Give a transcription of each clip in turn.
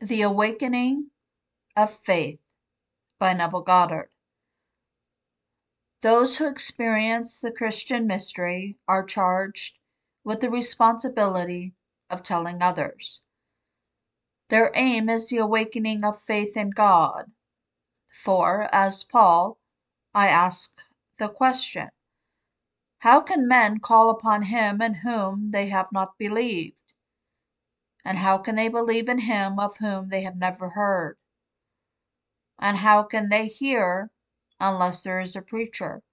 The Awakening of Faith by Neville Goddard. Those who experience the Christian mystery are charged with the responsibility of telling others. Their aim is the awakening of faith in God. For, as Paul, I ask the question How can men call upon him in whom they have not believed? And how can they believe in him of whom they have never heard? And how can they hear unless there is a preacher?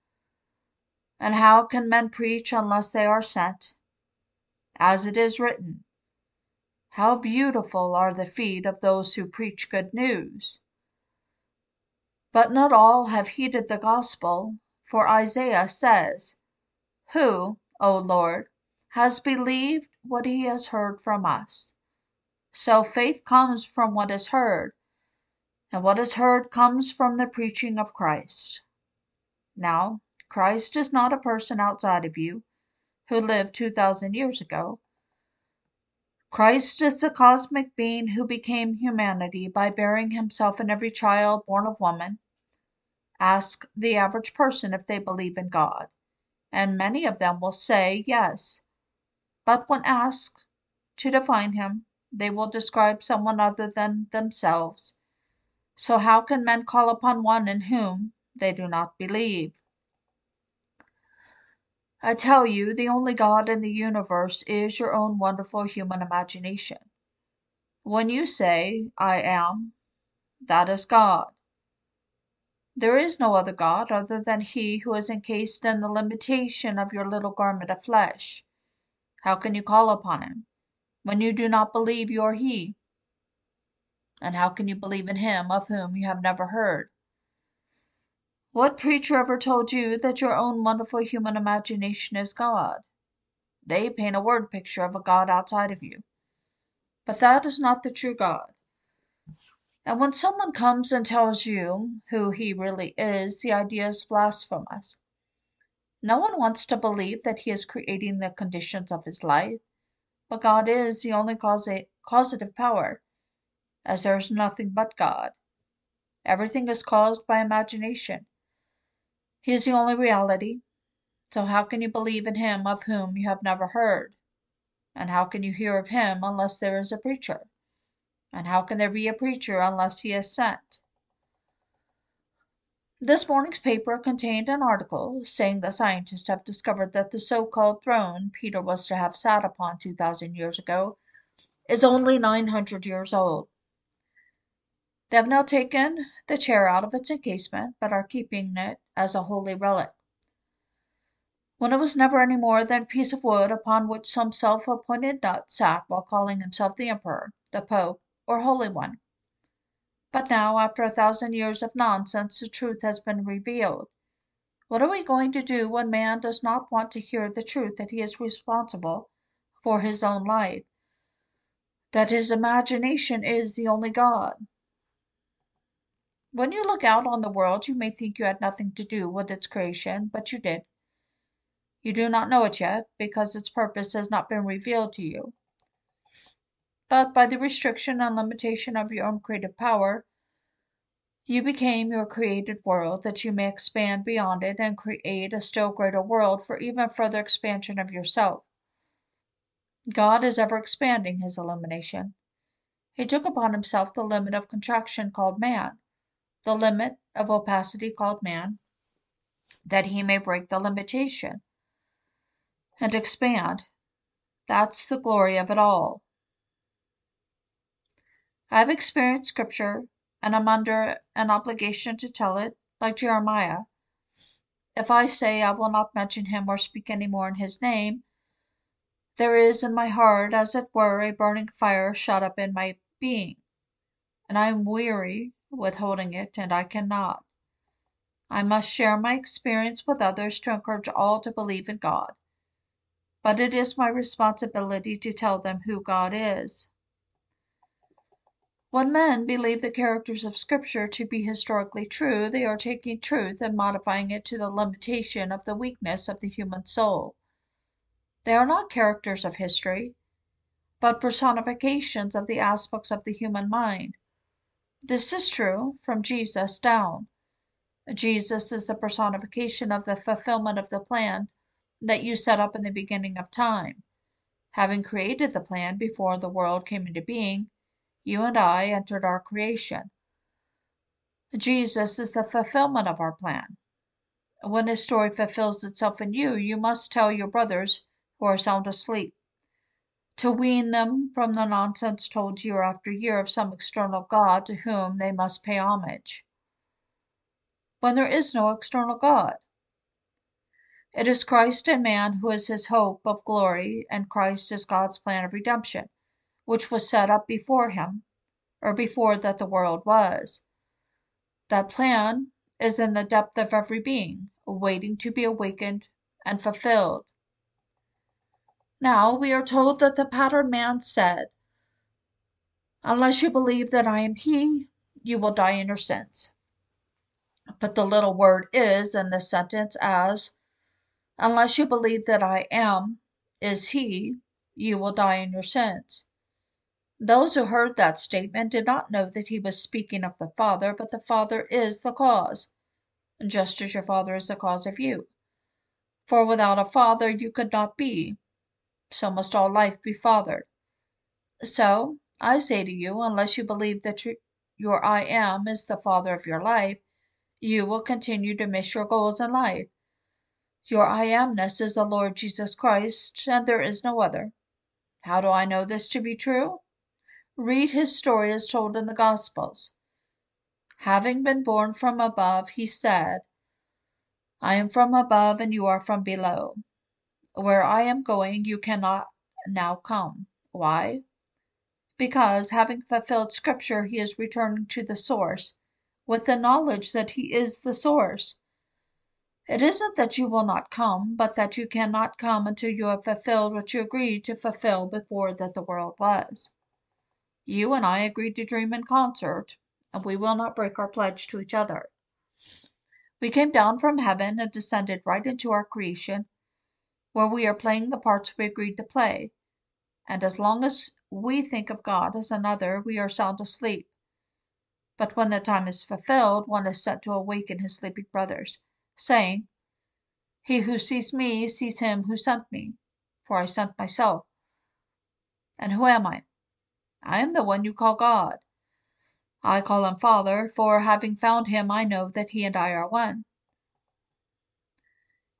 And how can men preach unless they are sent? As it is written, How beautiful are the feet of those who preach good news! But not all have heeded the gospel, for Isaiah says, Who, O Lord, has believed what he has heard from us? So faith comes from what is heard, and what is heard comes from the preaching of Christ. Now, Christ is not a person outside of you who lived 2,000 years ago. Christ is the cosmic being who became humanity by bearing himself in every child born of woman. Ask the average person if they believe in God, and many of them will say yes. But when asked to define him, they will describe someone other than themselves. So, how can men call upon one in whom they do not believe? I tell you, the only God in the universe is your own wonderful human imagination. When you say, I am, that is God. There is no other God other than He who is encased in the limitation of your little garment of flesh. How can you call upon Him? When you do not believe you are He? And how can you believe in Him of whom you have never heard? What preacher ever told you that your own wonderful human imagination is God? They paint a word picture of a God outside of you. But that is not the true God. And when someone comes and tells you who he really is, the idea is blasphemous. No one wants to believe that he is creating the conditions of his life. But God is the only causa- causative power, as there is nothing but God. Everything is caused by imagination. He is the only reality. So how can you believe in him of whom you have never heard? And how can you hear of him unless there is a preacher? And how can there be a preacher unless he is sent? This morning's paper contained an article saying that scientists have discovered that the so called throne Peter was to have sat upon 2,000 years ago is only 900 years old. They have now taken the chair out of its encasement, but are keeping it as a holy relic. When it was never any more than a piece of wood upon which some self appointed nut sat while calling himself the Emperor, the Pope, or Holy One. But now, after a thousand years of nonsense, the truth has been revealed. What are we going to do when man does not want to hear the truth that he is responsible for his own life? That his imagination is the only God? When you look out on the world, you may think you had nothing to do with its creation, but you did. You do not know it yet, because its purpose has not been revealed to you but by the restriction and limitation of your own creative power, you became your created world that you may expand beyond it and create a still greater world for even further expansion of yourself. God is ever expanding his illumination. He took upon himself the limit of contraction called man, the limit of opacity called man, that he may break the limitation and expand. That's the glory of it all. I have experienced Scripture, and I'm under an obligation to tell it, like Jeremiah. If I say I will not mention him or speak any more in his name, there is in my heart, as it were, a burning fire shut up in my being, and I am weary with holding it, and I cannot. I must share my experience with others to encourage all to believe in God. But it is my responsibility to tell them who God is. When men believe the characters of Scripture to be historically true, they are taking truth and modifying it to the limitation of the weakness of the human soul. They are not characters of history, but personifications of the aspects of the human mind. This is true from Jesus down. Jesus is the personification of the fulfillment of the plan that you set up in the beginning of time. Having created the plan before the world came into being, you and I entered our creation. Jesus is the fulfillment of our plan. When his story fulfills itself in you, you must tell your brothers who are sound asleep to wean them from the nonsense told year after year of some external God to whom they must pay homage. When there is no external God, it is Christ in man who is his hope of glory, and Christ is God's plan of redemption, which was set up before him, or before that the world was. That plan is in the depth of every being, waiting to be awakened and fulfilled. Now we are told that the pattern man said, Unless you believe that I am he, you will die in your sins. But the little word is in this sentence as, Unless you believe that I am is he, you will die in your sins. Those who heard that statement did not know that he was speaking of the Father, but the Father is the cause, just as your Father is the cause of you. For without a Father you could not be, so must all life be fathered. So, I say to you, unless you believe that your I am is the Father of your life, you will continue to miss your goals in life. Your I amness is the Lord Jesus Christ, and there is no other. How do I know this to be true? Read his story as told in the Gospels. Having been born from above, he said, I am from above and you are from below. Where I am going, you cannot now come. Why? Because, having fulfilled Scripture, he is returning to the source, with the knowledge that he is the source. It isn't that you will not come, but that you cannot come until you have fulfilled what you agreed to fulfill before that the world was. You and I agreed to dream in concert, and we will not break our pledge to each other. We came down from heaven and descended right into our creation where we are playing the parts we agreed to play. And as long as we think of God as another, we are sound asleep. But when the time is fulfilled, one is sent to awaken his sleeping brothers, saying, He who sees me sees him who sent me, for I sent myself. And who am I? I am the one you call God. I call him Father, for having found him, I know that he and I are one.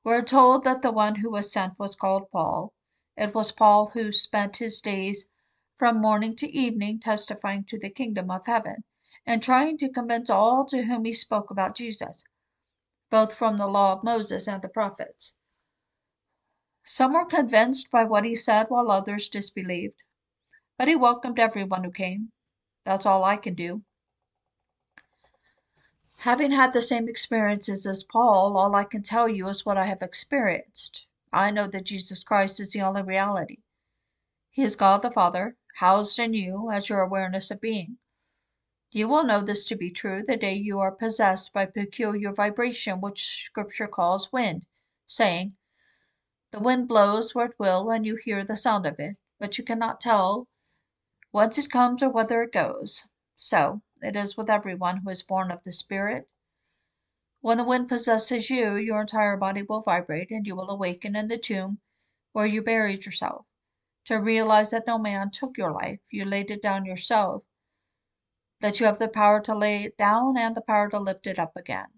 We're told that the one who was sent was called Paul. It was Paul who spent his days from morning to evening testifying to the kingdom of heaven and trying to convince all to whom he spoke about Jesus, both from the law of Moses and the prophets. Some were convinced by what he said, while others disbelieved. But he welcomed everyone who came. That's all I can do. Having had the same experiences as Paul, all I can tell you is what I have experienced. I know that Jesus Christ is the only reality. He is God the Father, housed in you as your awareness of being. You will know this to be true the day you are possessed by peculiar vibration which Scripture calls wind, saying, The wind blows where it will, and you hear the sound of it, but you cannot tell whence it comes or whither it goes. So, it is with everyone who is born of the Spirit. When the wind possesses you, your entire body will vibrate, and you will awaken in the tomb where you buried yourself, to realize that no man took your life, you laid it down yourself, that you have the power to lay it down and the power to lift it up again.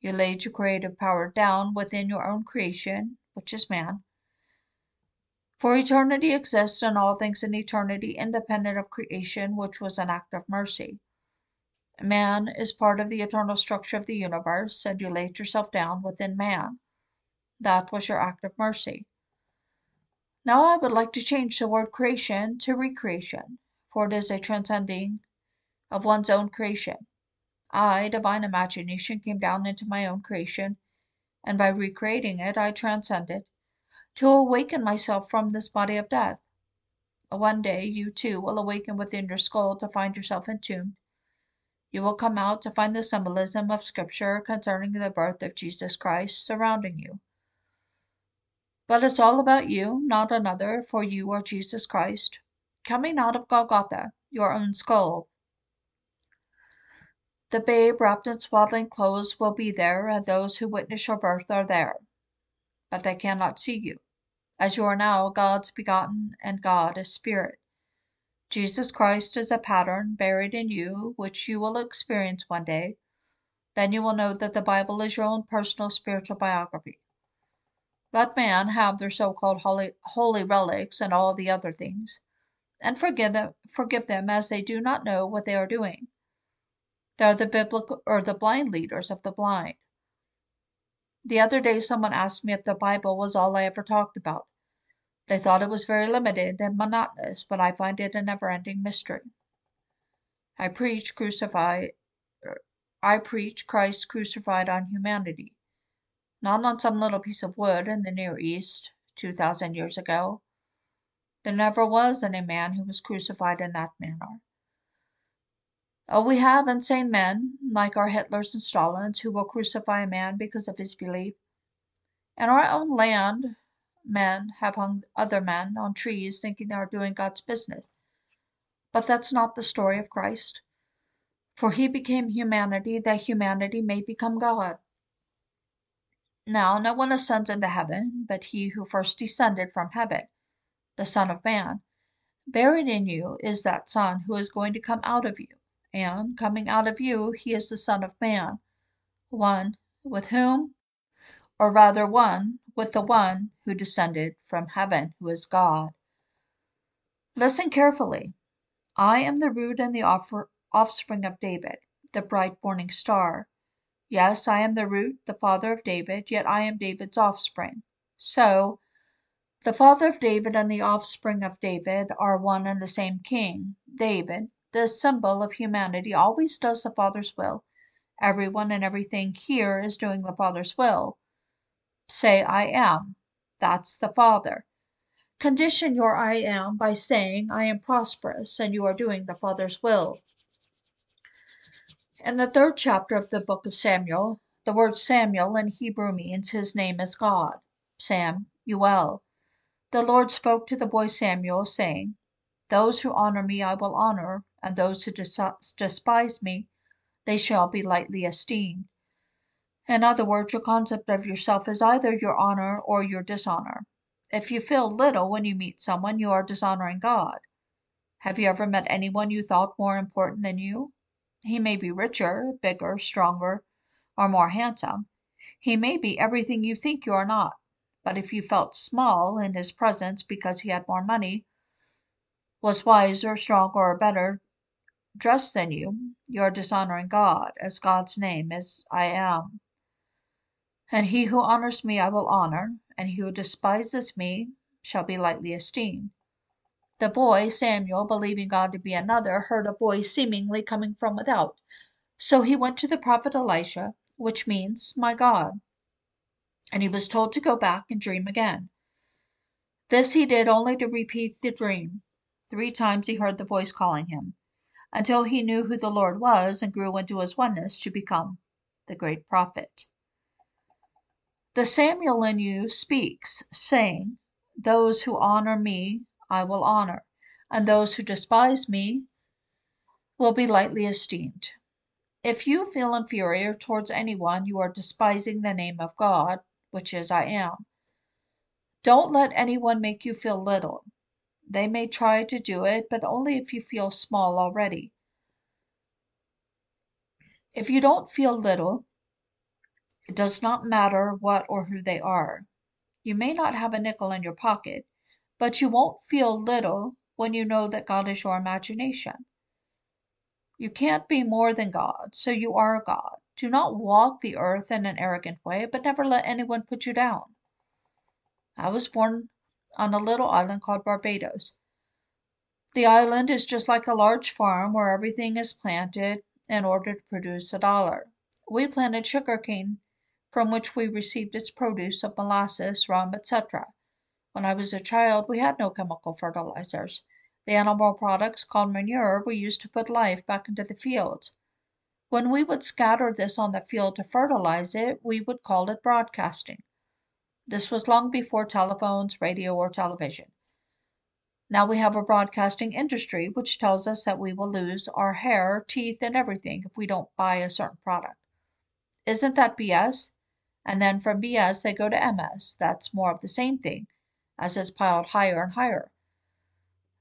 You laid your creative power down within your own creation, which is man. For eternity exists and all things in eternity independent of creation, which was an act of mercy. Man is part of the eternal structure of the universe, and you laid yourself down within man. That was your act of mercy. Now I would like to change the word creation to recreation, for it is a transcending of one's own creation. I, divine imagination, came down into my own creation, and by recreating it, I transcend it, to awaken myself from this body of death. One day you too will awaken within your skull to find yourself entombed. You will come out to find the symbolism of Scripture concerning the birth of Jesus Christ surrounding you. But it's all about you, not another, for you are Jesus Christ, coming out of Golgotha, your own skull. The babe wrapped in swaddling clothes will be there, and those who witness your birth are there. But they cannot see you, as you are now God's begotten, and God is Spirit. Jesus Christ is a pattern buried in you, which you will experience one day. Then you will know that the Bible is your own personal spiritual biography. Let man have their so-called holy, holy relics and all the other things, and forgive them, forgive them as they do not know what they are doing. They are the biblical or the blind leaders of the blind. The other day someone asked me if the Bible was all I ever talked about. They thought it was very limited and monotonous, but I find it a never-ending mystery. I preach crucified er, I preach Christ crucified on humanity not on some little piece of wood in the Near East, 2,000 years ago. There never was any man who was crucified in that manner. Oh, we have insane men, like our Hitlers and Stalins, who will crucify a man because of his belief. In our own land, men have hung other men on trees thinking they are doing God's business. But that's not the story of Christ. For he became humanity that humanity may become God. Now no one ascends into heaven but he who first descended from heaven, the Son of Man. Buried in you is that Son who is going to come out of you, and coming out of you he is the Son of Man, one with whom, or rather one with the one who descended from heaven, who is God. Listen carefully. I am the root and the offspring of David, the bright morning star. Yes, I am the root, the father of David, yet I am David's offspring. So, the father of David and the offspring of David are one and the same king. David, the symbol of humanity, always does the Father's will. Everyone and everything here is doing the Father's will. Say, I am. That's the Father. Condition your I am by saying, I am prosperous, and you are doing the Father's will. In the third chapter of the book of Samuel, the word Samuel in Hebrew means his name is God, Sam, Uel. The Lord spoke to the boy Samuel, saying, Those who honor me I will honor, and those who despise me they shall be lightly esteemed. In other words, your concept of yourself is either your honor or your dishonor. If you feel little when you meet someone, you are dishonoring God. Have you ever met anyone you thought more important than you? He may be richer, bigger, stronger, or more handsome. He may be everything you think you are not. But if you felt small in his presence because he had more money, was wiser, stronger, or better dressed than you, you are dishonoring God, as God's name is I am. And he who honors me I will honor, and he who despises me shall be lightly esteemed. The boy, Samuel, believing God to be another, heard a voice seemingly coming from without. So he went to the prophet Elisha, which means, My God. And he was told to go back and dream again. This he did only to repeat the dream. Three times he heard the voice calling him, until he knew who the Lord was and grew into his oneness to become the great prophet. The Samuel in you speaks, saying, Those who honor me I will honor, and those who despise me will be lightly esteemed. If you feel inferior towards anyone, you are despising the name of God, which is I am. Don't let anyone make you feel little. They may try to do it, but only if you feel small already. If you don't feel little, it does not matter what or who they are. You may not have a nickel in your pocket, but you won't feel little when you know that God is your imagination. You can't be more than God, so you are God. Do not walk the earth in an arrogant way, but never let anyone put you down. I was born on a little island called Barbados. The island is just like a large farm where everything is planted in order to produce a dollar. We planted sugar cane, from which we received its produce of molasses, rum, etc. When I was a child, we had no chemical fertilizers. The animal products called manure we used to put life back into the fields. When we would scatter this on the field to fertilize it, we would call it broadcasting. This was long before telephones, radio, or television. Now we have a broadcasting industry which tells us that we will lose our hair, teeth, and everything if we don't buy a certain product. Isn't that BS? And then from BS they go to MS. That's more of the same thing, as it's piled higher and higher.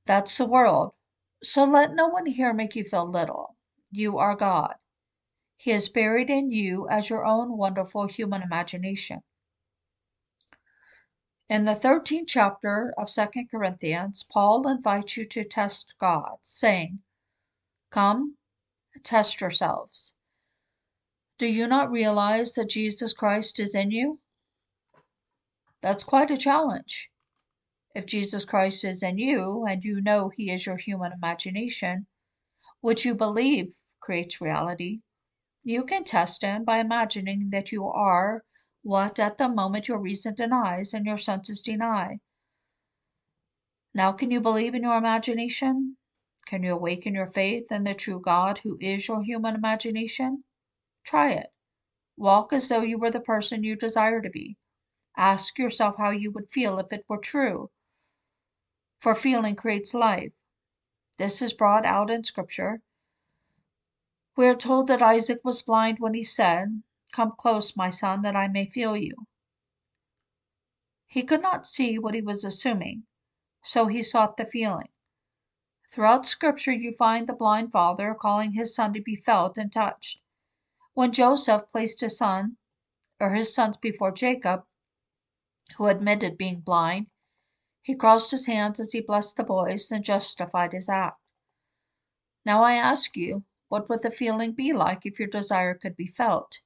That's the world. So let no one here make you feel little. You are God. He is buried in you as your own wonderful human imagination. In the 13th chapter of 2 Corinthians, Paul invites you to test God, saying, Come, test yourselves. Do you not realize that Jesus Christ is in you? That's quite a challenge. If Jesus Christ is in you and you know he is your human imagination, which you believe creates reality, you can test him by imagining that you are what at the moment your reason denies and your senses deny. Now, can you believe in your imagination? Can you awaken your faith in the true God who is your human imagination? Try it. Walk as though you were the person you desire to be. Ask yourself how you would feel if it were true. For feeling creates life. This is brought out in Scripture. We are told that Isaac was blind when he said, Come close, my son, that I may feel you. He could not see what he was assuming, so he sought the feeling. Throughout Scripture, you find the blind father calling his son to be felt and touched. When Joseph placed his son or his sons before Jacob, who admitted being blind, he crossed his hands as he blessed the boys and justified his act. Now I ask you, what would the feeling be like if your desire could be felt?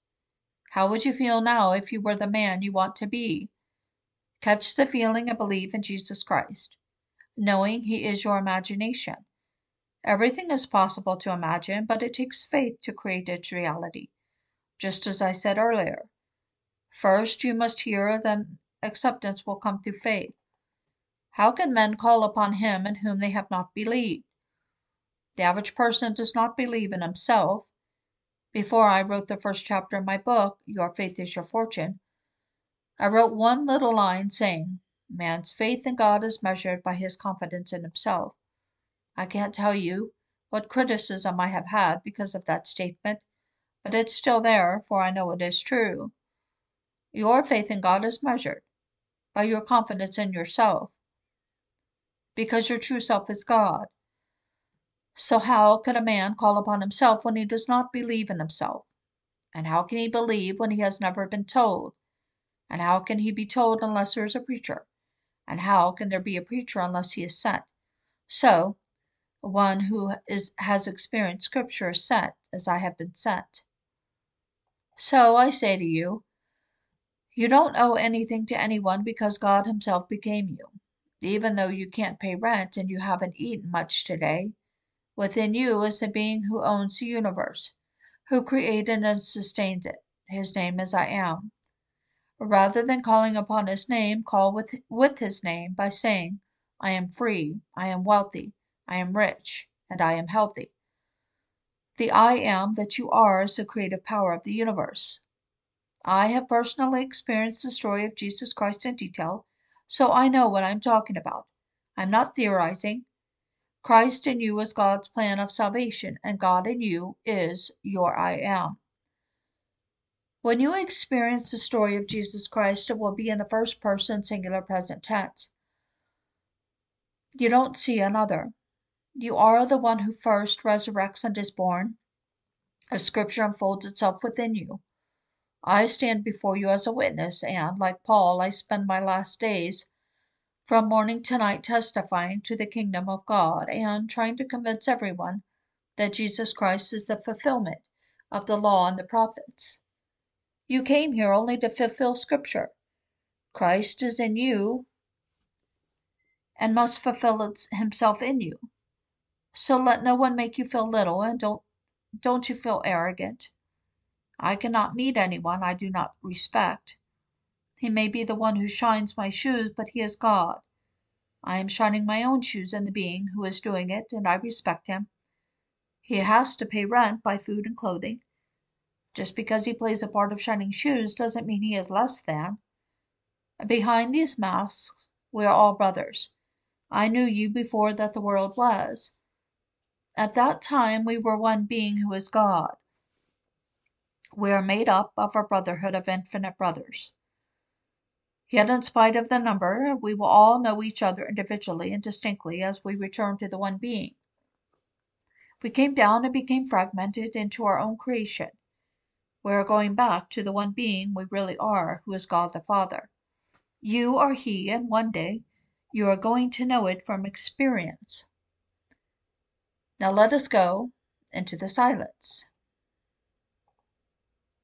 How would you feel now if you were the man you want to be? Catch the feeling and believe in Jesus Christ, knowing He is your imagination. Everything is possible to imagine, but it takes faith to create its reality. Just as I said earlier, first you must hear, then acceptance will come through faith. How can men call upon Him in whom they have not believed? The average person does not believe in himself, before I wrote the first chapter of my book, Your Faith is Your Fortune, I wrote one little line saying, Man's faith in God is measured by his confidence in himself. I can't tell you what criticism I have had because of that statement, but it's still there, for I know it is true. Your faith in God is measured by your confidence in yourself, because your true self is God. So, how can a man call upon himself when he does not believe in himself? And how can he believe when he has never been told? And how can he be told unless there is a preacher? And how can there be a preacher unless he is sent? So, one who is, has experienced Scripture is sent, as I have been sent. So I say to you, you don't owe anything to anyone because God Himself became you. Even though you can't pay rent and you haven't eaten much today, Within you is the being who owns the universe, who created and sustains it. His name is I Am. Rather than calling upon his name, call with, with his name by saying, I am free, I am wealthy, I am rich, and I am healthy. The I am that you are is the creative power of the universe. I have personally experienced the story of Jesus Christ in detail, so I know what I'm talking about. I'm not theorizing. Christ in you is God's plan of salvation, and God in you is your I am. When you experience the story of Jesus Christ, it will be in the first person singular present tense. You don't see another. You are the one who first resurrects and is born. A scripture unfolds itself within you. I stand before you as a witness, and, like Paul, I spend my last days from morning to night testifying to the kingdom of God and trying to convince everyone that Jesus Christ is the fulfillment of the law and the prophets. You came here only to fulfill Scripture. Christ is in you and must fulfill himself in you. So let no one make you feel little and don't don't you feel arrogant. I cannot meet anyone I do not respect. He may be the one who shines my shoes, but he is God. I am shining my own shoes in the being who is doing it, and I respect him. He has to pay rent, buy food and clothing. Just because he plays a part of shining shoes doesn't mean he is less than. Behind these masks we are all brothers. I knew you before that the world was. At that time we were one being who is God. We are made up of our brotherhood of infinite brothers. Yet, in spite of the number, we will all know each other individually and distinctly as we return to the one being. We came down and became fragmented into our own creation. We are going back to the one being we really are, who is God the Father. You are He, and one day you are going to know it from experience. Now let us go into the silence.